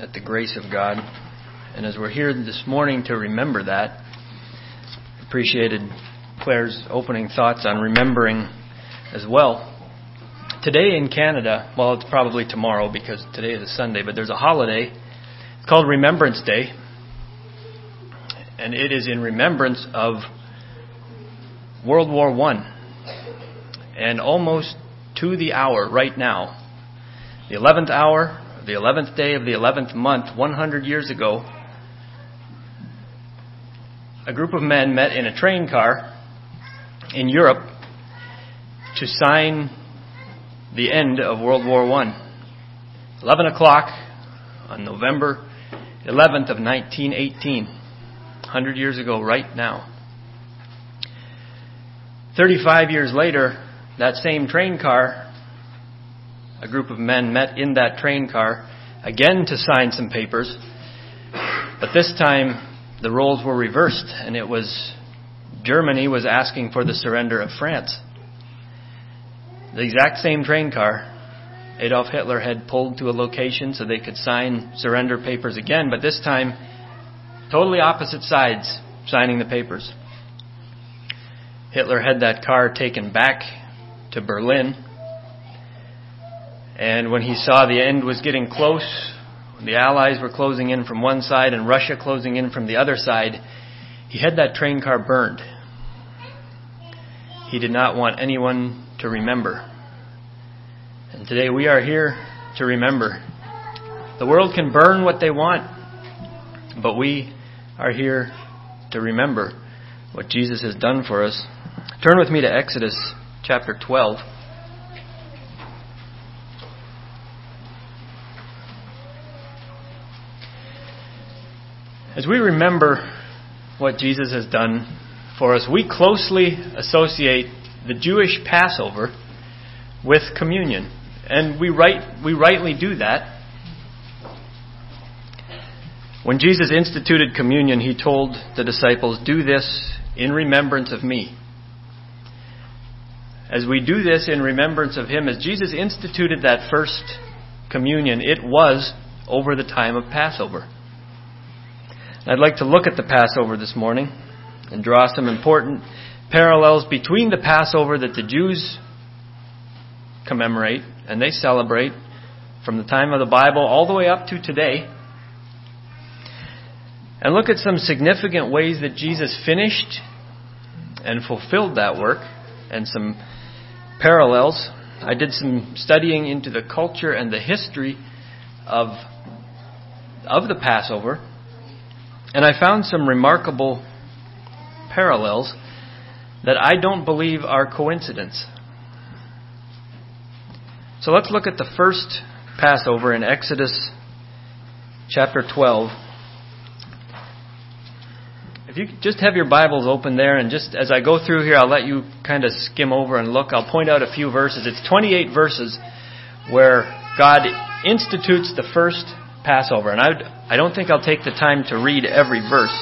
at the grace of God. And as we're here this morning to remember that, appreciated Claire's opening thoughts on remembering as well. Today in Canada, well, it's probably tomorrow because today is a Sunday, but there's a holiday. It's called Remembrance Day. And it is in remembrance of World War One. And almost to the hour right now, the 11th hour, the 11th day of the 11th month, 100 years ago, a group of men met in a train car in Europe to sign the end of World War I. 11 o'clock on November 11th of 1918, 100 years ago right now. 35 years later, that same train car a group of men met in that train car again to sign some papers. But this time the roles were reversed and it was Germany was asking for the surrender of France. The exact same train car. Adolf Hitler had pulled to a location so they could sign surrender papers again, but this time totally opposite sides signing the papers. Hitler had that car taken back to Berlin and when he saw the end was getting close, the Allies were closing in from one side and Russia closing in from the other side, he had that train car burned. He did not want anyone to remember. And today we are here to remember. The world can burn what they want, but we are here to remember what Jesus has done for us. Turn with me to Exodus chapter 12. As we remember what Jesus has done for us, we closely associate the Jewish Passover with communion. And we, right, we rightly do that. When Jesus instituted communion, he told the disciples, Do this in remembrance of me. As we do this in remembrance of him, as Jesus instituted that first communion, it was over the time of Passover. I'd like to look at the Passover this morning and draw some important parallels between the Passover that the Jews commemorate and they celebrate from the time of the Bible all the way up to today. And look at some significant ways that Jesus finished and fulfilled that work and some parallels. I did some studying into the culture and the history of, of the Passover and I found some remarkable parallels that I don't believe are coincidence. So let's look at the first Passover in Exodus chapter 12. If you just have your Bibles open there, and just as I go through here, I'll let you kind of skim over and look. I'll point out a few verses. It's 28 verses where God institutes the first Passover. And I, I don't think I'll take the time to read every verse.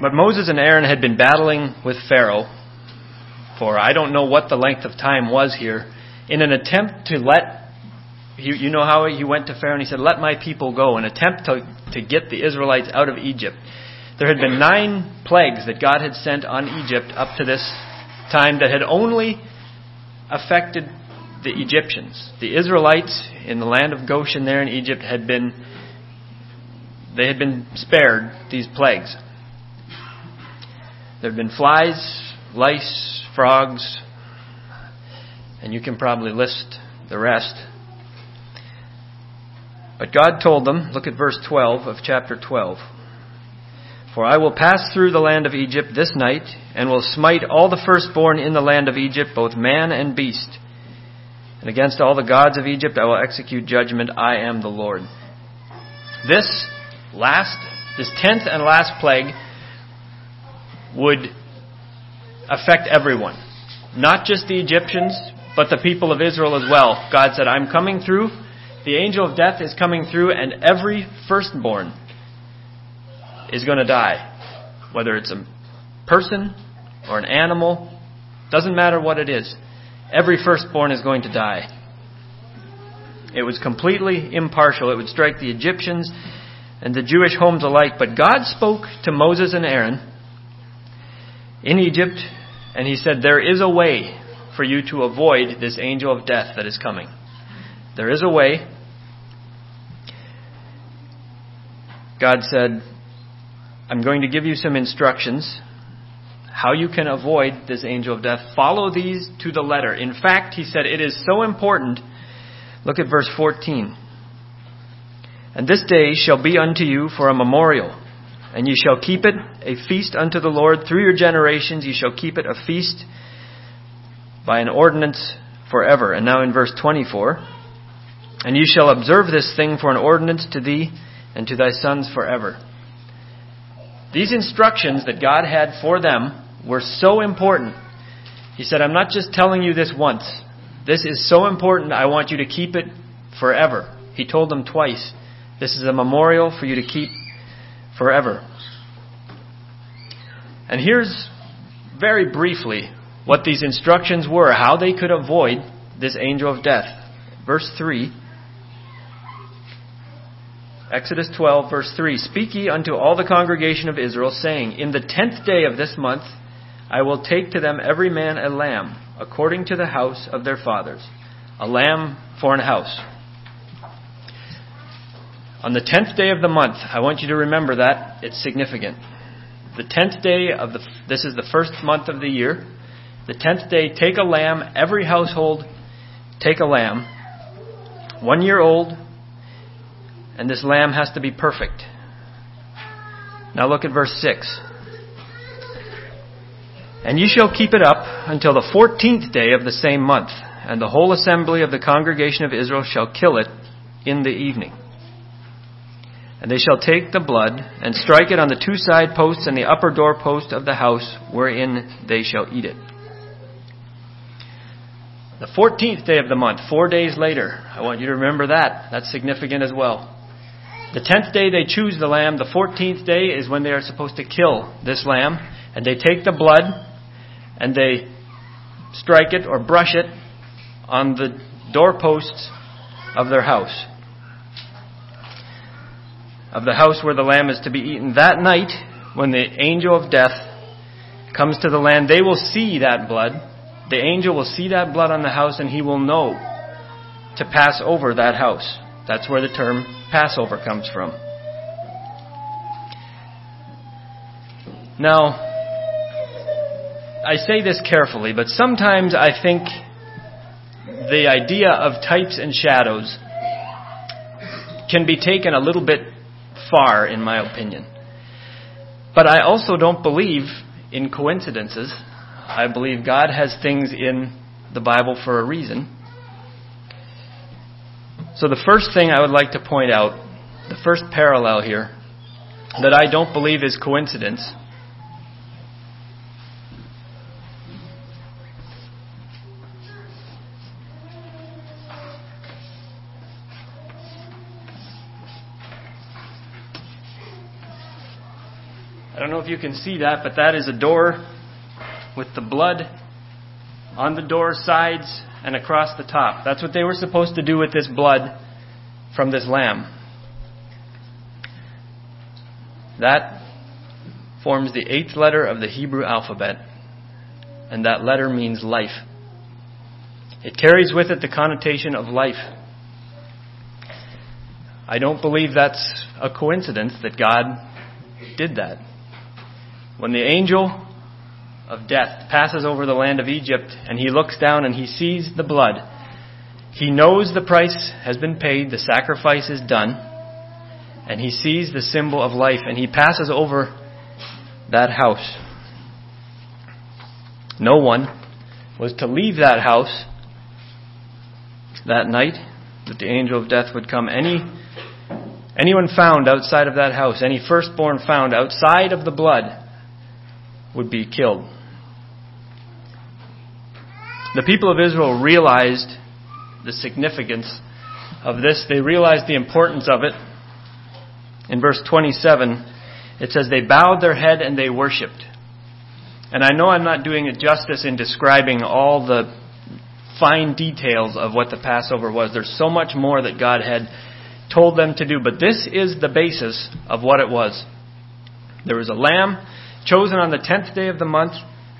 But Moses and Aaron had been battling with Pharaoh for I don't know what the length of time was here in an attempt to let you, you know how he went to Pharaoh and he said, Let my people go, an attempt to, to get the Israelites out of Egypt. There had been nine plagues that God had sent on Egypt up to this time that had only affected the Egyptians. The Israelites in the land of Goshen there in Egypt had been they had been spared these plagues. There had been flies, lice, frogs, and you can probably list the rest. But God told them, look at verse 12 of chapter 12. For I will pass through the land of Egypt this night, and will smite all the firstborn in the land of Egypt, both man and beast and against all the gods of Egypt I will execute judgment. I am the Lord. This last, this tenth and last plague would affect everyone. Not just the Egyptians, but the people of Israel as well. God said, I'm coming through. The angel of death is coming through, and every firstborn is going to die. Whether it's a person or an animal, doesn't matter what it is. Every firstborn is going to die. It was completely impartial. It would strike the Egyptians and the Jewish homes alike. But God spoke to Moses and Aaron in Egypt, and He said, There is a way for you to avoid this angel of death that is coming. There is a way. God said, I'm going to give you some instructions how you can avoid this angel of death. Follow these to the letter. In fact, he said, it is so important. Look at verse 14. And this day shall be unto you for a memorial, and ye shall keep it a feast unto the Lord through your generations. Ye shall keep it a feast by an ordinance forever. And now in verse 24. And you shall observe this thing for an ordinance to thee and to thy sons forever. These instructions that God had for them were so important. He said, I'm not just telling you this once. This is so important, I want you to keep it forever. He told them twice. This is a memorial for you to keep forever. And here's very briefly what these instructions were, how they could avoid this angel of death. Verse 3 Exodus 12, verse 3 Speak ye unto all the congregation of Israel, saying, In the tenth day of this month I will take to them every man a lamb, according to the house of their fathers. A lamb for an house. On the tenth day of the month, I want you to remember that. It's significant. The tenth day of the, this is the first month of the year. The tenth day, take a lamb, every household take a lamb, one year old, and this lamb has to be perfect. Now look at verse 6. And ye shall keep it up until the fourteenth day of the same month, and the whole assembly of the congregation of Israel shall kill it in the evening. And they shall take the blood and strike it on the two side posts and the upper door post of the house wherein they shall eat it. The 14th day of the month, four days later, I want you to remember that. That's significant as well. The tenth day they choose the lamb. The fourteenth day is when they are supposed to kill this lamb. And they take the blood and they strike it or brush it on the doorposts of their house. Of the house where the lamb is to be eaten. That night, when the angel of death comes to the land, they will see that blood. The angel will see that blood on the house and he will know to pass over that house. That's where the term Passover comes from. Now, I say this carefully, but sometimes I think the idea of types and shadows can be taken a little bit far, in my opinion. But I also don't believe in coincidences. I believe God has things in the Bible for a reason. So, the first thing I would like to point out, the first parallel here, that I don't believe is coincidence, I don't know if you can see that, but that is a door with the blood on the door sides and across the top. That's what they were supposed to do with this blood from this lamb. That forms the eighth letter of the Hebrew alphabet, and that letter means life. It carries with it the connotation of life. I don't believe that's a coincidence that God did that. When the angel of death passes over the land of Egypt and he looks down and he sees the blood. He knows the price has been paid, the sacrifice is done, and he sees the symbol of life and he passes over that house. No one was to leave that house that night that the angel of death would come. Any anyone found outside of that house, any firstborn found outside of the blood would be killed. The people of Israel realized the significance of this. They realized the importance of it. In verse 27, it says, They bowed their head and they worshiped. And I know I'm not doing it justice in describing all the fine details of what the Passover was. There's so much more that God had told them to do, but this is the basis of what it was. There was a lamb chosen on the 10th day of the month,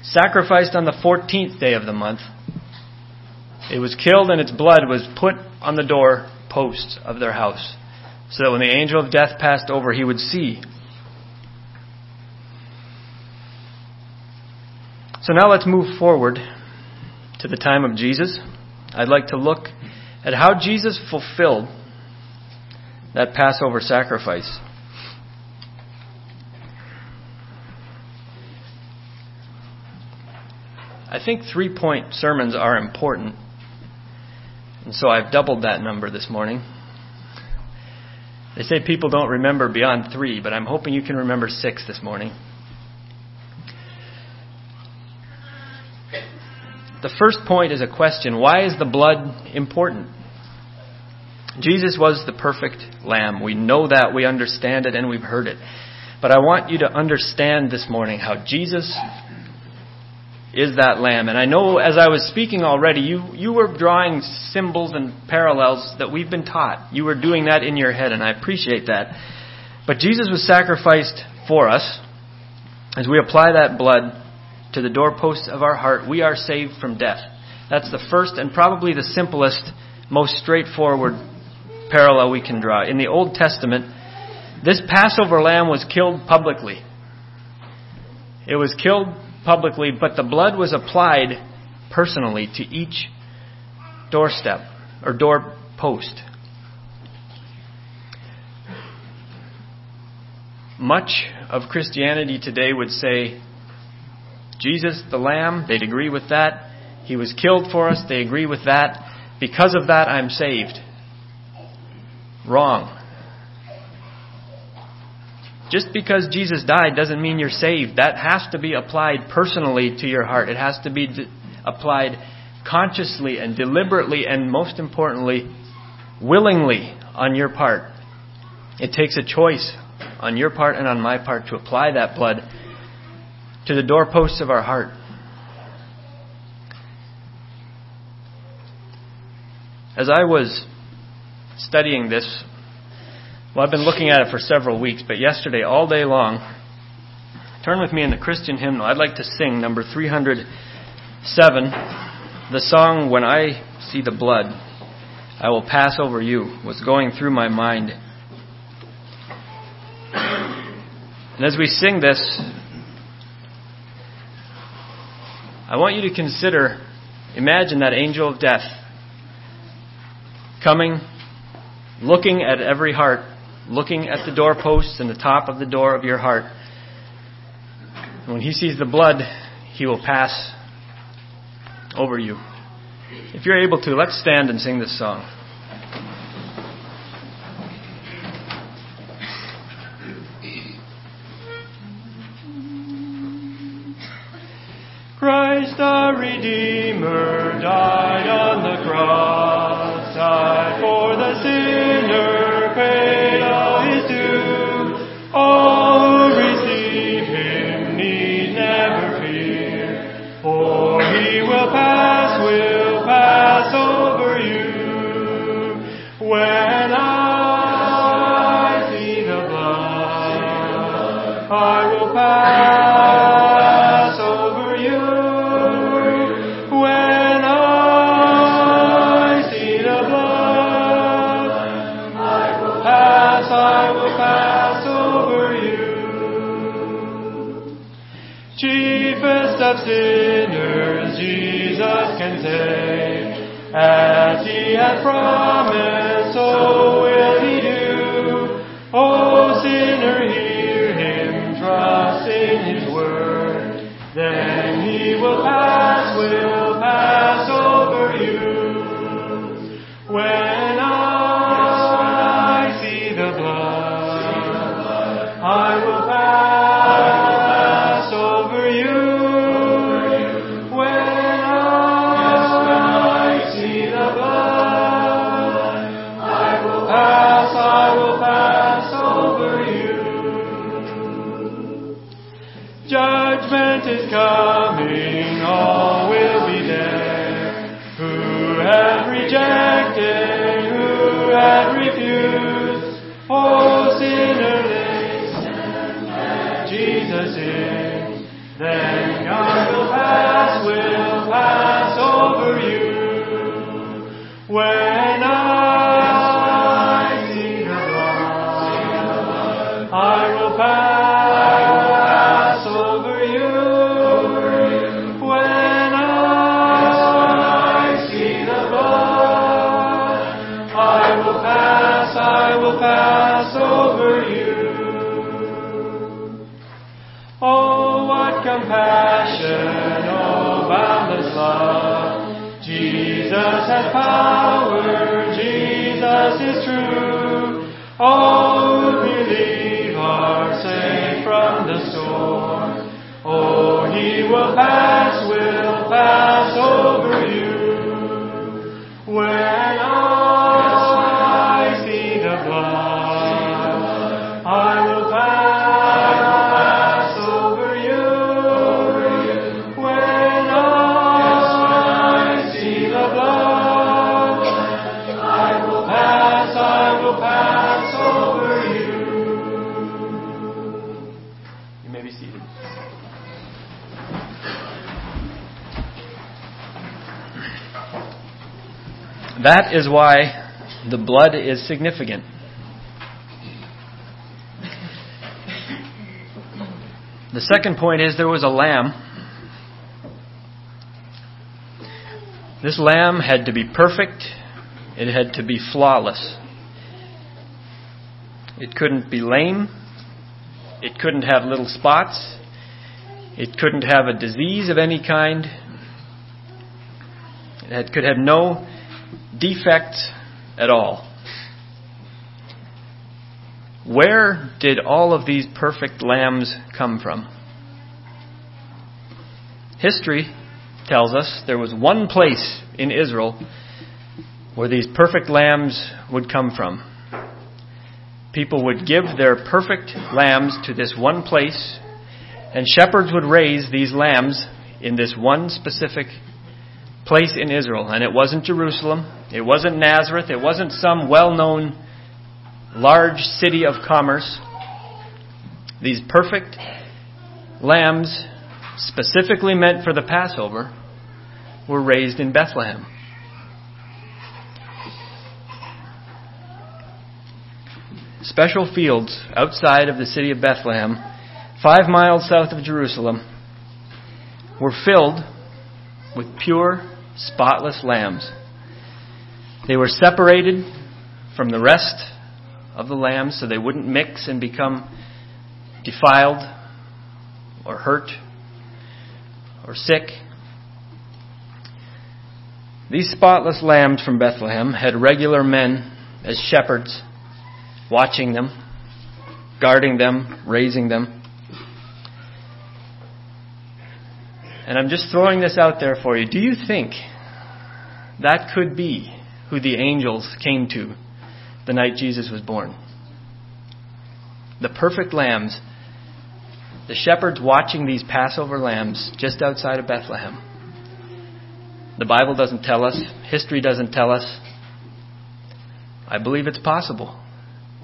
sacrificed on the 14th day of the month. It was killed and its blood was put on the door posts of their house, so that when the angel of death passed over, he would see. So now let's move forward to the time of Jesus. I'd like to look at how Jesus fulfilled that Passover sacrifice. I think three point sermons are important. And so I've doubled that number this morning. They say people don't remember beyond three, but I'm hoping you can remember six this morning. The first point is a question why is the blood important? Jesus was the perfect lamb. We know that, we understand it, and we've heard it. But I want you to understand this morning how Jesus is that lamb. And I know as I was speaking already, you, you were drawing symbols and parallels that we've been taught. You were doing that in your head, and I appreciate that. But Jesus was sacrificed for us. As we apply that blood to the doorposts of our heart, we are saved from death. That's the first and probably the simplest, most straightforward parallel we can draw. In the Old Testament, this Passover lamb was killed publicly. It was killed publicly, but the blood was applied personally to each doorstep or doorpost. Much of Christianity today would say, Jesus, the Lamb, they'd agree with that. He was killed for us, they agree with that. Because of that, I'm saved. Wrong. Just because Jesus died doesn't mean you're saved. That has to be applied personally to your heart. It has to be d- applied consciously and deliberately and most importantly, willingly on your part. It takes a choice on your part and on my part to apply that blood to the doorposts of our heart. As I was studying this well, I've been looking at it for several weeks, but yesterday, all day long, turn with me in the Christian hymnal. I'd like to sing number 307, the song, When I See the Blood, I Will Pass Over You, was going through my mind. And as we sing this, I want you to consider, imagine that angel of death coming, looking at every heart looking at the doorposts and the top of the door of your heart. And when he sees the blood, he will pass over you. If you're able to, let's stand and sing this song. Christ our Redeemer died on the cross, died for the sinner, he will pass, will pass over you. When I see the blood, I will pass over you. When I see the blood, I will pass, I will pass over you. Chiefest of sinners, can save, as he had promised, so That is why the blood is significant. The second point is there was a lamb. This lamb had to be perfect, it had to be flawless. It couldn't be lame, it couldn't have little spots, it couldn't have a disease of any kind, it could have no defect at all. Where did all of these perfect lambs come from? History tells us there was one place in Israel where these perfect lambs would come from. People would give their perfect lambs to this one place, and shepherds would raise these lambs in this one specific place in Israel. And it wasn't Jerusalem, it wasn't Nazareth, it wasn't some well known large city of commerce. These perfect lambs, specifically meant for the Passover, were raised in Bethlehem. Special fields outside of the city of Bethlehem, five miles south of Jerusalem, were filled with pure, spotless lambs. They were separated from the rest of the lambs so they wouldn't mix and become defiled or hurt or sick. These spotless lambs from Bethlehem had regular men as shepherds watching them, guarding them, raising them. And I'm just throwing this out there for you. Do you think that could be who the angels came to the night Jesus was born? The perfect lambs, the shepherds watching these Passover lambs just outside of Bethlehem. The Bible doesn't tell us, history doesn't tell us. I believe it's possible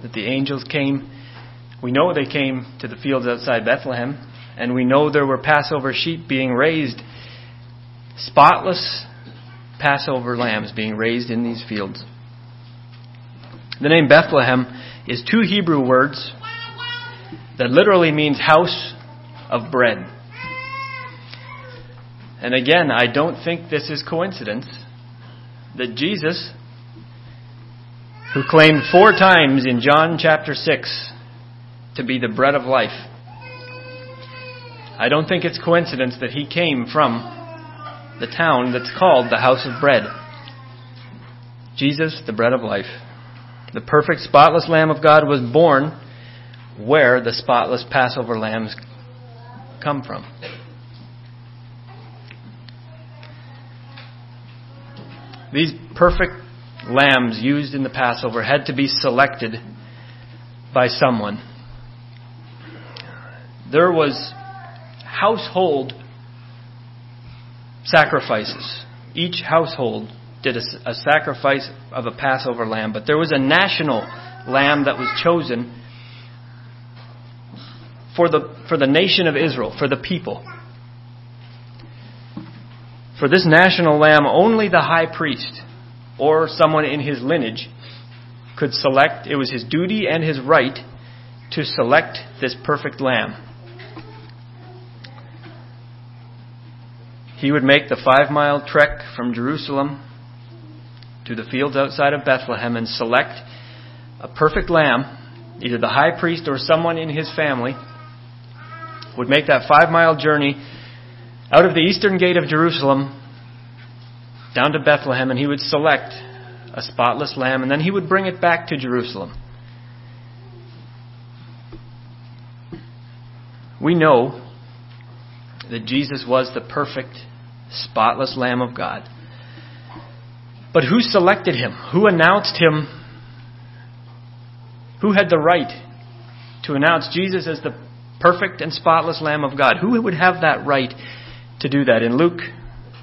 that the angels came. We know they came to the fields outside Bethlehem, and we know there were Passover sheep being raised, spotless Passover lambs being raised in these fields. The name Bethlehem is two Hebrew words that literally means house of bread. And again, I don't think this is coincidence that Jesus who claimed four times in John chapter 6 to be the bread of life. I don't think it's coincidence that he came from the town that's called the house of bread. Jesus, the bread of life. The perfect, spotless Lamb of God was born where the spotless Passover lambs come from. These perfect lambs used in the Passover had to be selected by someone. There was household sacrifices. Each household did a, a, sacrifice of a Passover lamb, but there was a national lamb that was chosen for the, for the nation of Israel, for the people. For this national lamb, only the high priest or someone in his lineage could select, it was his duty and his right to select this perfect lamb. He would make the five mile trek from Jerusalem to the fields outside of Bethlehem and select a perfect lamb, either the high priest or someone in his family would make that five mile journey out of the eastern gate of Jerusalem down to Bethlehem and he would select a spotless lamb and then he would bring it back to Jerusalem. We know that Jesus was the perfect, spotless Lamb of God. But who selected him? Who announced him? Who had the right to announce Jesus as the perfect and spotless Lamb of God? Who would have that right to do that? In Luke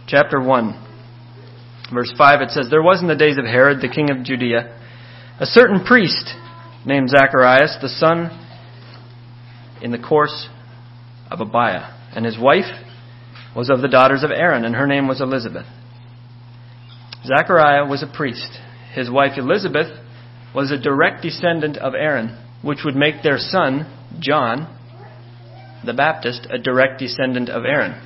chapter 1, verse 5, it says, There was in the days of Herod, the king of Judea, a certain priest named Zacharias, the son in the course of Abia, and his wife was of the daughters of Aaron, and her name was Elizabeth. Zachariah was a priest. His wife Elizabeth was a direct descendant of Aaron, which would make their son, John the Baptist, a direct descendant of Aaron.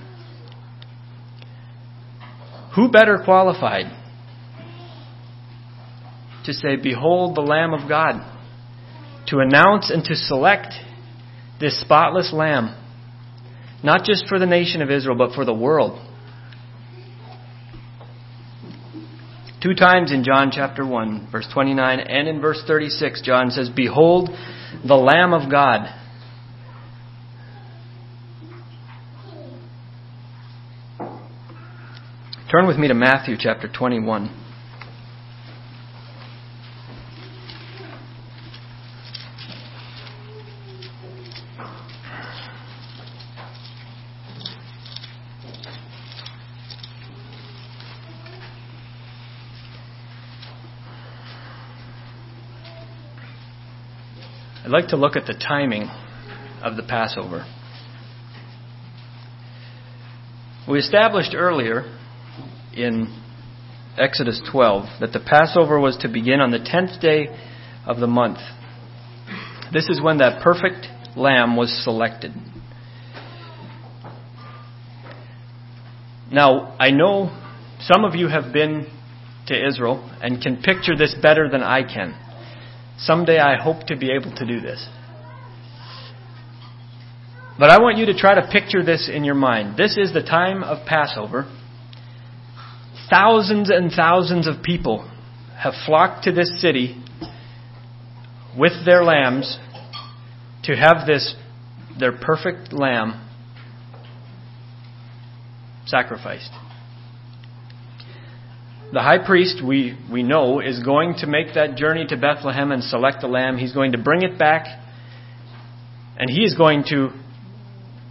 Who better qualified to say, Behold the Lamb of God, to announce and to select this spotless Lamb, not just for the nation of Israel, but for the world? Two times in John chapter 1, verse 29, and in verse 36, John says, Behold the Lamb of God. Turn with me to Matthew chapter 21. I'd like to look at the timing of the Passover. We established earlier in Exodus 12 that the Passover was to begin on the 10th day of the month. This is when that perfect lamb was selected. Now, I know some of you have been to Israel and can picture this better than I can. Someday I hope to be able to do this. But I want you to try to picture this in your mind. This is the time of Passover. Thousands and thousands of people have flocked to this city with their lambs to have this, their perfect lamb, sacrificed. The high priest, we, we know, is going to make that journey to Bethlehem and select the lamb. He's going to bring it back, and he is going to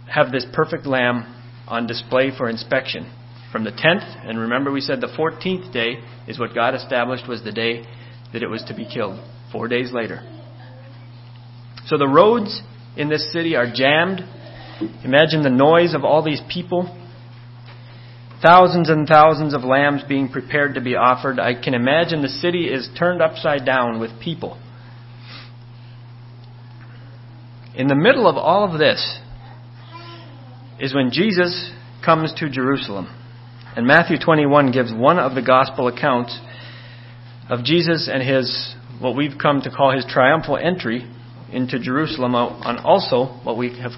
have this perfect lamb on display for inspection. From the 10th, and remember we said the 14th day is what God established was the day that it was to be killed, four days later. So the roads in this city are jammed. Imagine the noise of all these people thousands and thousands of lambs being prepared to be offered. I can imagine the city is turned upside down with people. In the middle of all of this is when Jesus comes to Jerusalem. And Matthew 21 gives one of the gospel accounts of Jesus and his, what we've come to call his triumphal entry into Jerusalem uh, on also what we have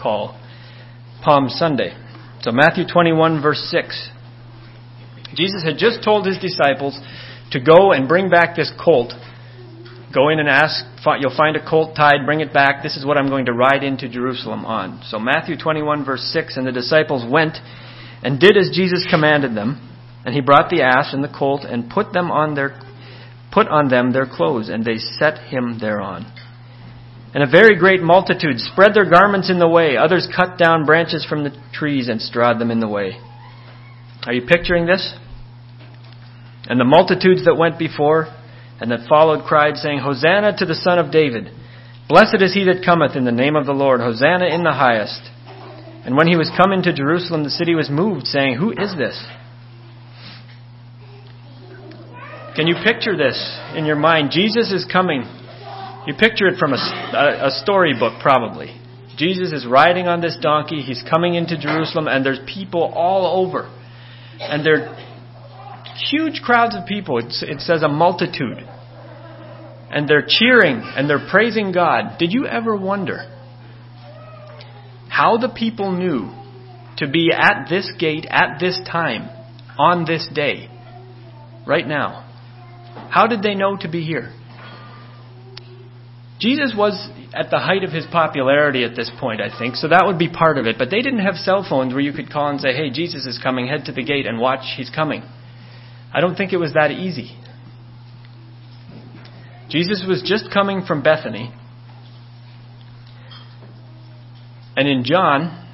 called Palm Sunday. So, Matthew 21, verse 6. Jesus had just told his disciples to go and bring back this colt. Go in and ask, you'll find a colt tied, bring it back. This is what I'm going to ride into Jerusalem on. So, Matthew 21, verse 6 And the disciples went and did as Jesus commanded them. And he brought the ass and the colt and put them on their put on them their clothes, and they set him thereon. And a very great multitude spread their garments in the way. Others cut down branches from the trees and strawed them in the way. Are you picturing this? And the multitudes that went before and that followed cried, saying, Hosanna to the Son of David! Blessed is he that cometh in the name of the Lord! Hosanna in the highest! And when he was come into Jerusalem, the city was moved, saying, Who is this? Can you picture this in your mind? Jesus is coming you picture it from a, a, a storybook, probably. Jesus is riding on this donkey. He's coming into Jerusalem, and there's people all over. And they're huge crowds of people. It's, it says a multitude. And they're cheering and they're praising God. Did you ever wonder how the people knew to be at this gate at this time on this day, right now. How did they know to be here? Jesus was at the height of his popularity at this point, I think, so that would be part of it. But they didn't have cell phones where you could call and say, hey, Jesus is coming, head to the gate and watch, he's coming. I don't think it was that easy. Jesus was just coming from Bethany. And in John,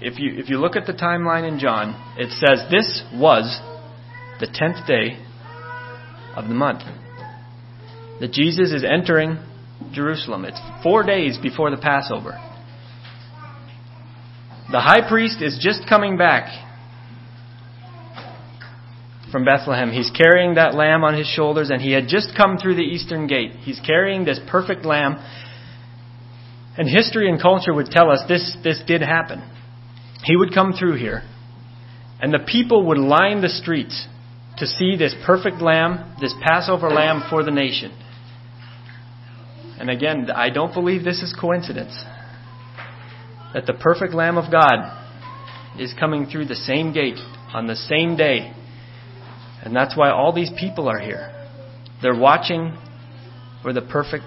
if you, if you look at the timeline in John, it says this was the tenth day of the month. That Jesus is entering Jerusalem. It's four days before the Passover. The high priest is just coming back from Bethlehem. He's carrying that lamb on his shoulders, and he had just come through the eastern gate. He's carrying this perfect lamb. And history and culture would tell us this, this did happen. He would come through here, and the people would line the streets to see this perfect lamb, this Passover lamb for the nation. And again, I don't believe this is coincidence. That the perfect Lamb of God is coming through the same gate on the same day. And that's why all these people are here. They're watching for the perfect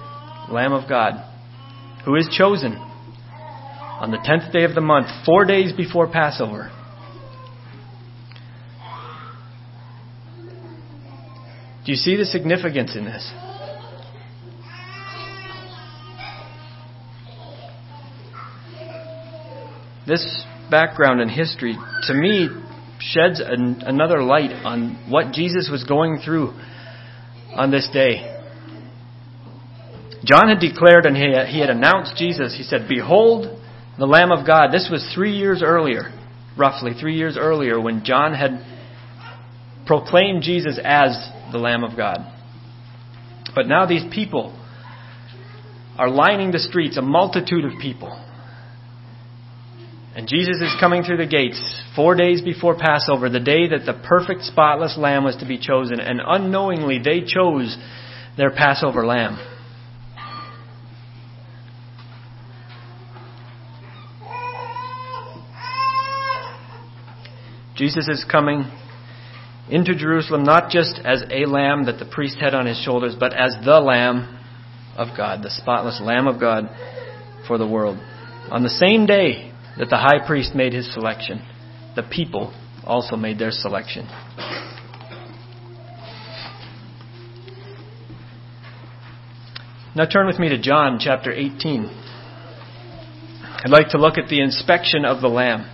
Lamb of God who is chosen on the 10th day of the month, four days before Passover. Do you see the significance in this? This background and history, to me, sheds an, another light on what Jesus was going through on this day. John had declared and he had, he had announced Jesus. He said, Behold the Lamb of God. This was three years earlier, roughly three years earlier, when John had proclaimed Jesus as the Lamb of God. But now these people are lining the streets, a multitude of people. And Jesus is coming through the gates four days before Passover, the day that the perfect, spotless lamb was to be chosen. And unknowingly, they chose their Passover lamb. Jesus is coming into Jerusalem not just as a lamb that the priest had on his shoulders, but as the Lamb of God, the spotless Lamb of God for the world. On the same day that the high priest made his selection, the people also made their selection. Now turn with me to John chapter 18. I'd like to look at the inspection of the lamb.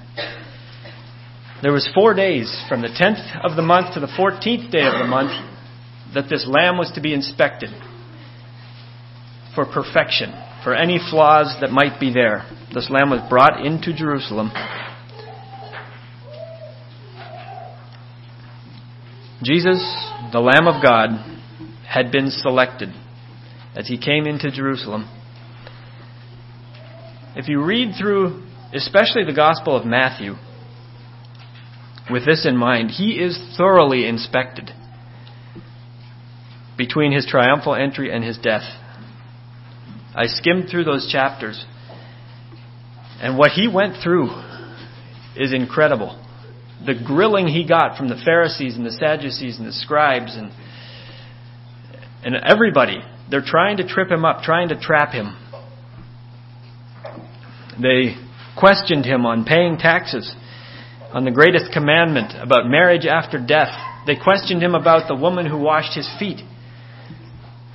There was 4 days from the 10th of the month to the 14th day of the month that this lamb was to be inspected for perfection, for any flaws that might be there. This lamb was brought into Jerusalem. Jesus, the Lamb of God, had been selected as he came into Jerusalem. If you read through, especially the Gospel of Matthew, with this in mind, he is thoroughly inspected between his triumphal entry and his death. I skimmed through those chapters, and what he went through is incredible. The grilling he got from the Pharisees and the Sadducees and the scribes and and everybody, they're trying to trip him up, trying to trap him. They questioned him on paying taxes, on the greatest commandment about marriage after death. They questioned him about the woman who washed his feet,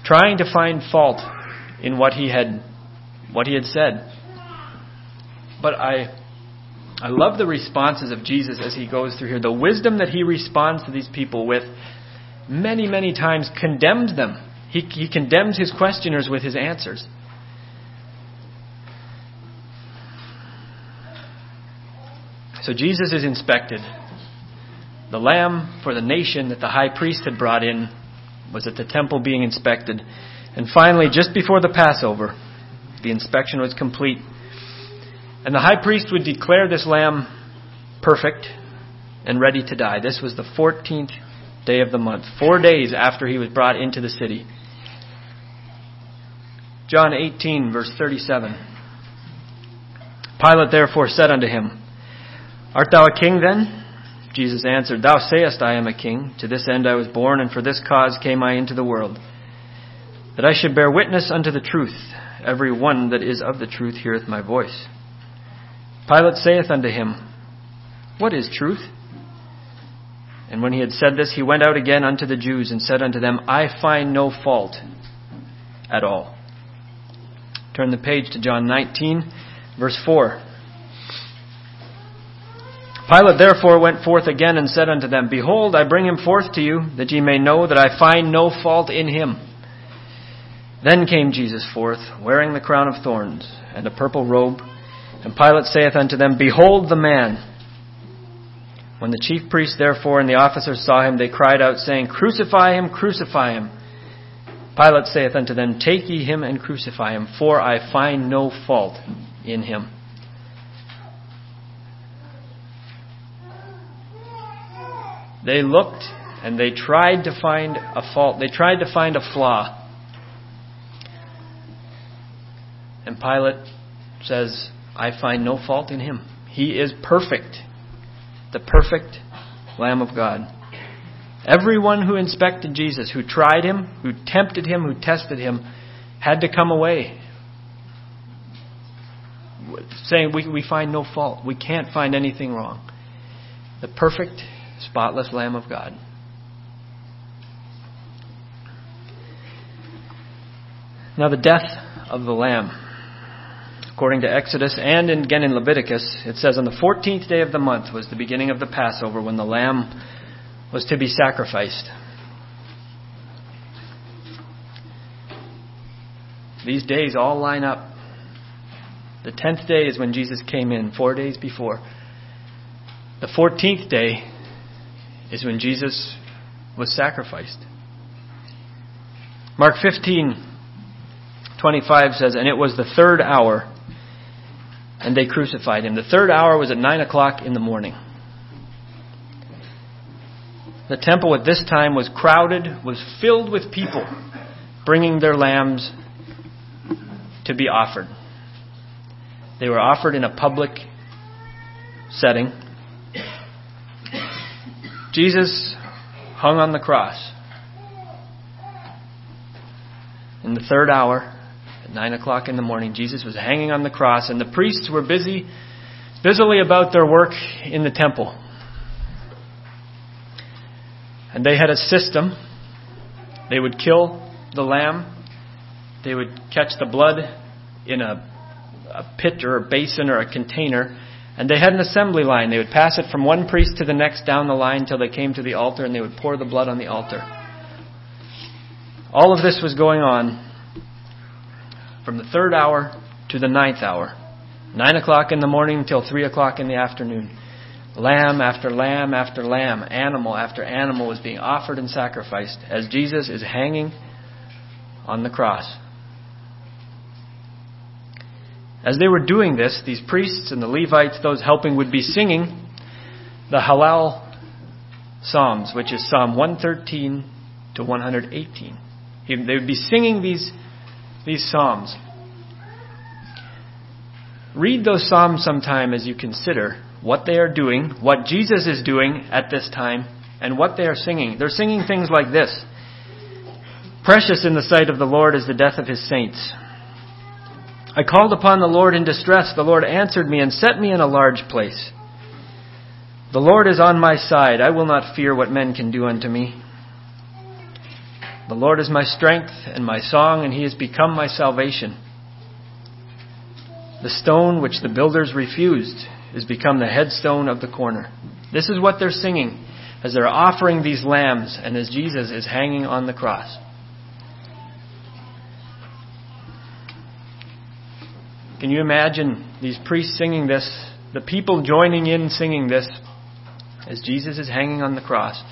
trying to find fault in what he had what he had said. But I I love the responses of Jesus as he goes through here. The wisdom that he responds to these people with many, many times condemns them. He, he condemns his questioners with his answers. So Jesus is inspected. The lamb for the nation that the high priest had brought in was at the temple being inspected. And finally, just before the Passover, the inspection was complete. And the high priest would declare this lamb perfect and ready to die. This was the 14th day of the month, four days after he was brought into the city. John 18, verse 37. Pilate therefore said unto him, Art thou a king then? Jesus answered, Thou sayest, I am a king. To this end I was born, and for this cause came I into the world, that I should bear witness unto the truth. Every one that is of the truth heareth my voice. Pilate saith unto him, What is truth? And when he had said this, he went out again unto the Jews and said unto them, I find no fault at all. Turn the page to John 19, verse 4. Pilate therefore went forth again and said unto them, Behold, I bring him forth to you, that ye may know that I find no fault in him. Then came Jesus forth, wearing the crown of thorns and a purple robe. And Pilate saith unto them, Behold the man. When the chief priests therefore and the officers saw him, they cried out, saying, Crucify him, crucify him. Pilate saith unto them, Take ye him and crucify him, for I find no fault in him. They looked and they tried to find a fault. They tried to find a flaw. And Pilate says, I find no fault in him. He is perfect the perfect Lamb of God. Everyone who inspected Jesus, who tried him, who tempted him, who tested him, had to come away saying we, we find no fault. We can't find anything wrong. The perfect, spotless Lamb of God. Now, the death of the Lamb According to Exodus and again in Leviticus, it says on the 14th day of the month was the beginning of the Passover when the lamb was to be sacrificed. These days all line up. The 10th day is when Jesus came in, four days before. The 14th day is when Jesus was sacrificed. Mark 15, 25 says, And it was the third hour and they crucified him. The third hour was at nine o'clock in the morning. The temple at this time was crowded, was filled with people bringing their lambs to be offered. They were offered in a public setting. Jesus hung on the cross. In the third hour, at nine o'clock in the morning, Jesus was hanging on the cross, and the priests were busy, busily about their work in the temple. And they had a system. They would kill the lamb. They would catch the blood in a, a pit or a basin or a container. And they had an assembly line. They would pass it from one priest to the next down the line until they came to the altar and they would pour the blood on the altar. All of this was going on from the third hour to the ninth hour. Nine o'clock in the morning until three o'clock in the afternoon. Lamb after lamb after lamb, animal after animal was being offered and sacrificed as Jesus is hanging on the cross. As they were doing this, these priests and the Levites, those helping, would be singing the Hallel Psalms, which is Psalm 113 to 118. They would be singing these these Psalms. Read those Psalms sometime as you consider what they are doing, what Jesus is doing at this time, and what they are singing. They're singing things like this Precious in the sight of the Lord is the death of his saints. I called upon the Lord in distress. The Lord answered me and set me in a large place. The Lord is on my side. I will not fear what men can do unto me. The Lord is my strength and my song, and he has become my salvation. The stone which the builders refused is become the headstone of the corner. This is what they're singing as they're offering these lambs and as Jesus is hanging on the cross. Can you imagine these priests singing this, the people joining in singing this as Jesus is hanging on the cross?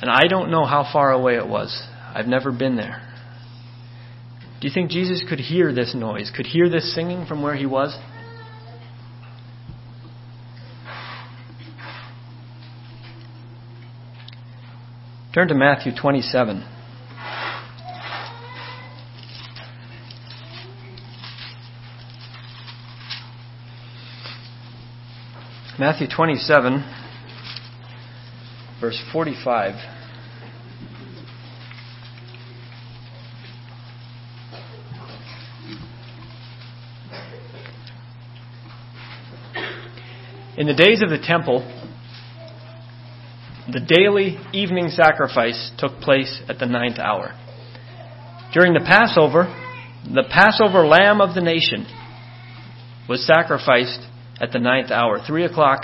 And I don't know how far away it was. I've never been there. Do you think Jesus could hear this noise, could hear this singing from where he was? Turn to Matthew 27. Matthew 27, verse 45. In the days of the temple, the daily evening sacrifice took place at the ninth hour. During the Passover, the Passover lamb of the nation was sacrificed at the ninth hour, 3 o'clock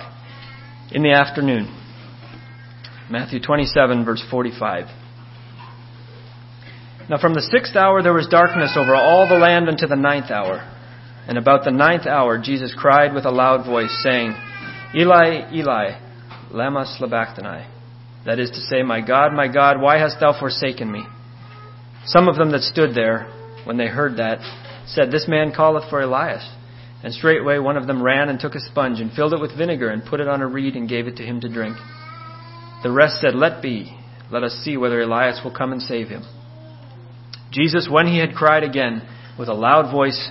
in the afternoon. Matthew 27, verse 45. Now from the sixth hour there was darkness over all the land unto the ninth hour. And about the ninth hour Jesus cried with a loud voice, saying, Eli, Eli, lama sabachthani. That is to say, My God, my God, why hast thou forsaken me? Some of them that stood there, when they heard that, said, This man calleth for Elias. And straightway one of them ran and took a sponge and filled it with vinegar and put it on a reed and gave it to him to drink. The rest said, Let be. Let us see whether Elias will come and save him. Jesus, when he had cried again with a loud voice,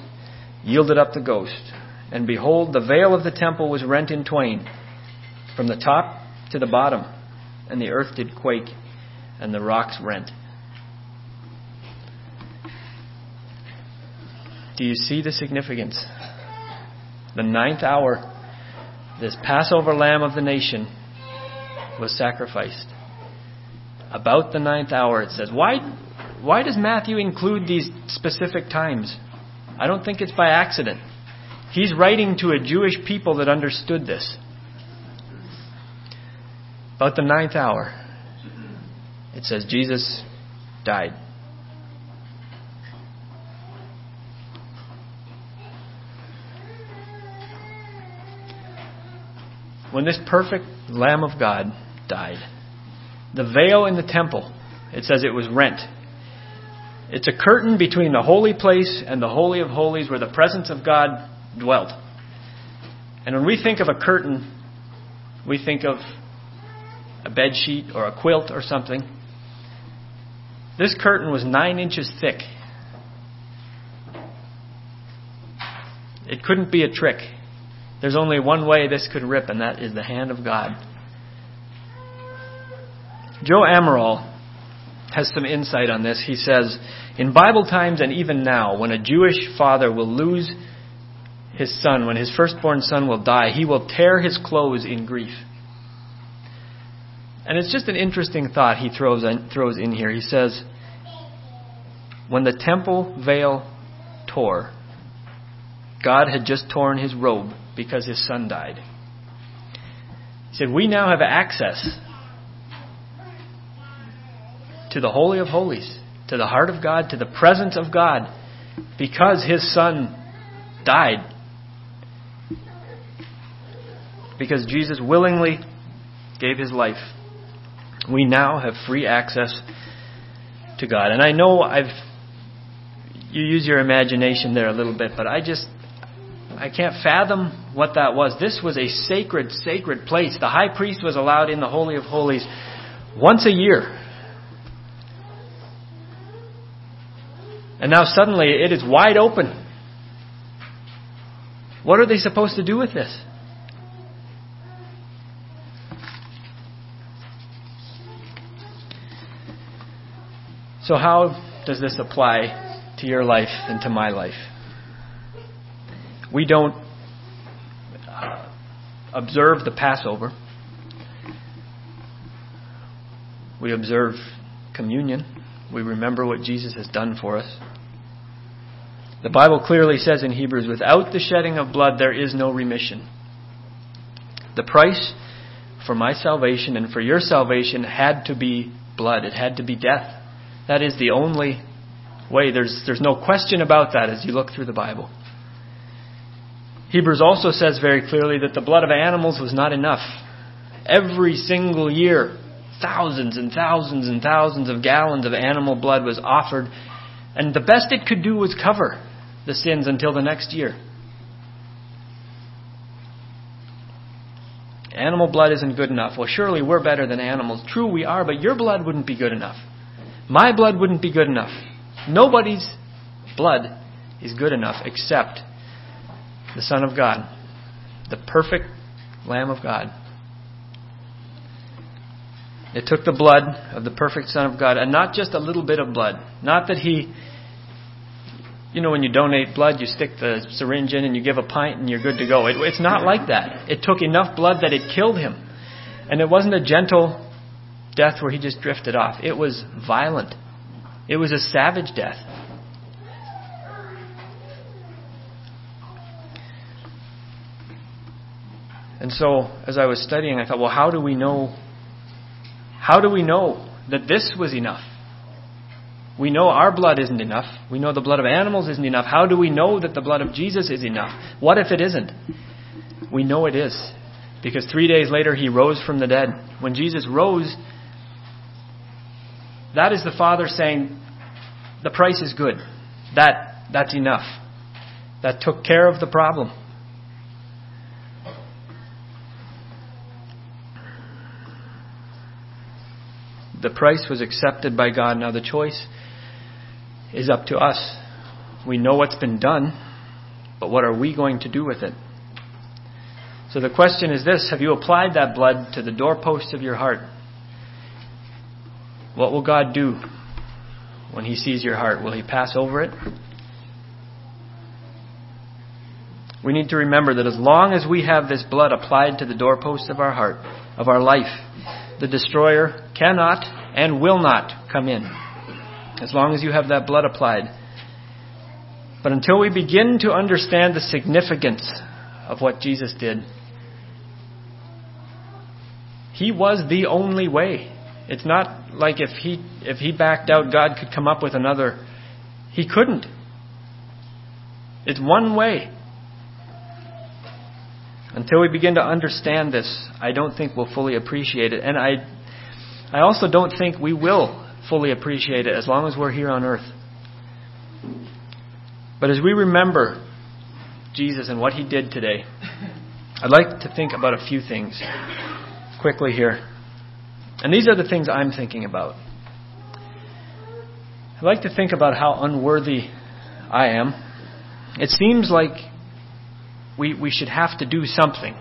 yielded up the ghost. And behold, the veil of the temple was rent in twain, from the top to the bottom, and the earth did quake, and the rocks rent. Do you see the significance? the ninth hour, this Passover lamb of the nation was sacrificed. About the ninth hour, it says. Why, why does Matthew include these specific times? I don't think it's by accident. He's writing to a Jewish people that understood this. About the ninth hour, it says Jesus died. when this perfect Lamb of God died, the veil in the temple, it says it was rent. It's a curtain between the holy place and the Holy of Holies where the presence of God dwelt. And when we think of a curtain, we think of a bed sheet or a quilt or something. This curtain was nine inches thick. It couldn't be a trick. There's only one way this could rip, and that is the hand of God. Joe Amaral has some insight on this. He says, In Bible times and even now, when a Jewish father will lose his son, when his firstborn son will die, he will tear his clothes in grief. And it's just an interesting thought he throws in, throws in here. He says, When the temple veil tore, God had just torn his robe because his son died. He said, We now have access to the Holy of Holies, to the heart of God, to the presence of God, because his son died. Because Jesus willingly gave his life. We now have free access to God. And I know I've you use your imagination there a little bit, but I just I can't fathom what that was. This was a sacred, sacred place. The high priest was allowed in the Holy of Holies once a year. And now suddenly it is wide open. What are they supposed to do with this? So, how does this apply to your life and to my life? We don't uh, observe the Passover. We observe communion. We remember what Jesus has done for us. The Bible clearly says in Hebrews, without the shedding of blood, there is no remission. The price for my salvation and for your salvation had to be blood. It had to be death. That is the only way. There's, there's no question about that as you look through the Bible. Hebrews also says very clearly that the blood of animals was not enough. Every single year, thousands and thousands and thousands of gallons of animal blood was offered, and the best it could do was cover the sins until the next year. Animal blood isn't good enough. Well, surely we're better than animals. True, we are, but your blood wouldn't be good enough. My blood wouldn't be good enough. Nobody's blood is good enough except the Son of God, the perfect Lamb of God. It took the blood of the perfect Son of God, and not just a little bit of blood. Not that he, you know, when you donate blood, you stick the syringe in and you give a pint and you're good to go. It, it's not like that. It took enough blood that it killed him. And it wasn't a gentle death where he just drifted off. It was violent. It was a savage death. And so, as I was studying, I thought, well, how do we know? How do we know that this was enough? We know our blood isn't enough. We know the blood of animals isn't enough. How do we know that the blood of Jesus is enough? What if it isn't? We know it is. Because three days later, he rose from the dead. When Jesus rose, that is the Father saying, the price is good. That, that's enough. That took care of the problem. The price was accepted by God. Now the choice is up to us. We know what's been done, but what are we going to do with it? So the question is this Have you applied that blood to the doorposts of your heart? What will God do when He sees your heart? Will He pass over it? We need to remember that as long as we have this blood applied to the doorpost of our heart, of our life, the destroyer cannot and will not come in. As long as you have that blood applied. But until we begin to understand the significance of what Jesus did, He was the only way. It's not like if he if he backed out, God could come up with another. He couldn't. It's one way. Until we begin to understand this, I don't think we'll fully appreciate it. And I, I also don't think we will fully appreciate it as long as we're here on earth. But as we remember Jesus and what he did today, I'd like to think about a few things quickly here. And these are the things I'm thinking about. I'd like to think about how unworthy I am. It seems like we, we should have to do something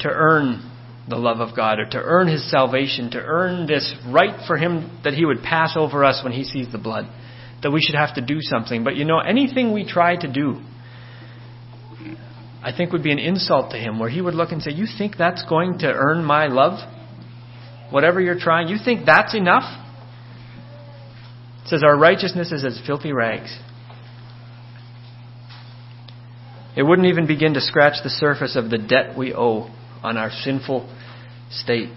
to earn the love of God or to earn His salvation, to earn this right for Him that He would pass over us when He sees the blood. That we should have to do something. But you know, anything we try to do, I think would be an insult to Him, where He would look and say, You think that's going to earn my love? Whatever you're trying, you think that's enough? It says, Our righteousness is as filthy rags. It wouldn't even begin to scratch the surface of the debt we owe on our sinful state.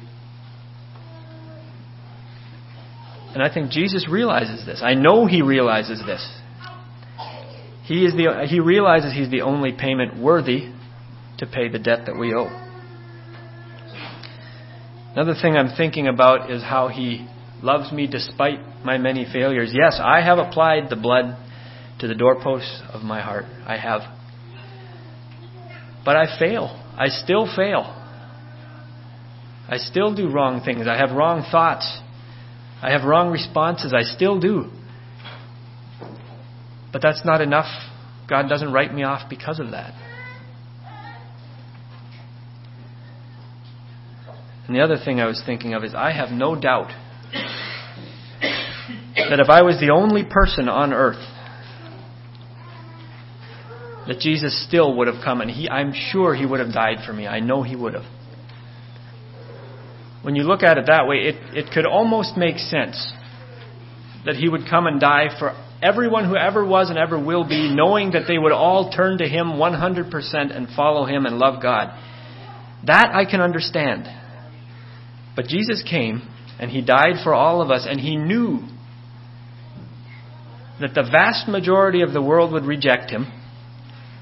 And I think Jesus realizes this. I know he realizes this. He, is the, he realizes he's the only payment worthy to pay the debt that we owe. Another thing I'm thinking about is how he loves me despite my many failures. Yes, I have applied the blood to the doorposts of my heart. I have. But I fail. I still fail. I still do wrong things. I have wrong thoughts. I have wrong responses. I still do. But that's not enough. God doesn't write me off because of that. And the other thing I was thinking of is I have no doubt that if I was the only person on earth, that Jesus still would have come and he I'm sure he would have died for me. I know he would have. When you look at it that way, it, it could almost make sense that he would come and die for everyone who ever was and ever will be, knowing that they would all turn to him 100% and follow him and love God. That I can understand. But Jesus came and he died for all of us, and he knew that the vast majority of the world would reject him,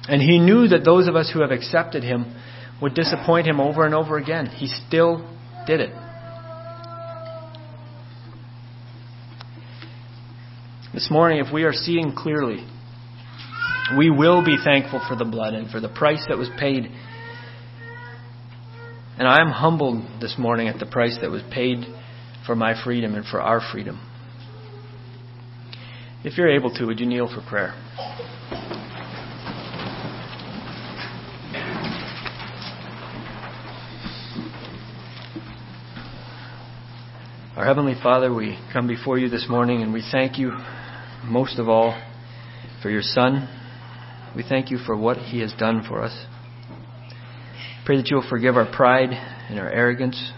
and he knew that those of us who have accepted him would disappoint him over and over again. He still did it. This morning, if we are seeing clearly, we will be thankful for the blood and for the price that was paid. And I am humbled this morning at the price that was paid for my freedom and for our freedom. If you're able to, would you kneel for prayer? Our Heavenly Father, we come before you this morning and we thank you most of all for your Son. We thank you for what he has done for us. Pray that you will forgive our pride and our arrogance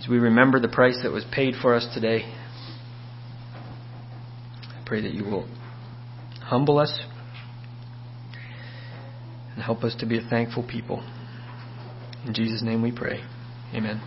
as we remember the price that was paid for us today. I pray that you will humble us and help us to be a thankful people. In Jesus' name we pray. Amen.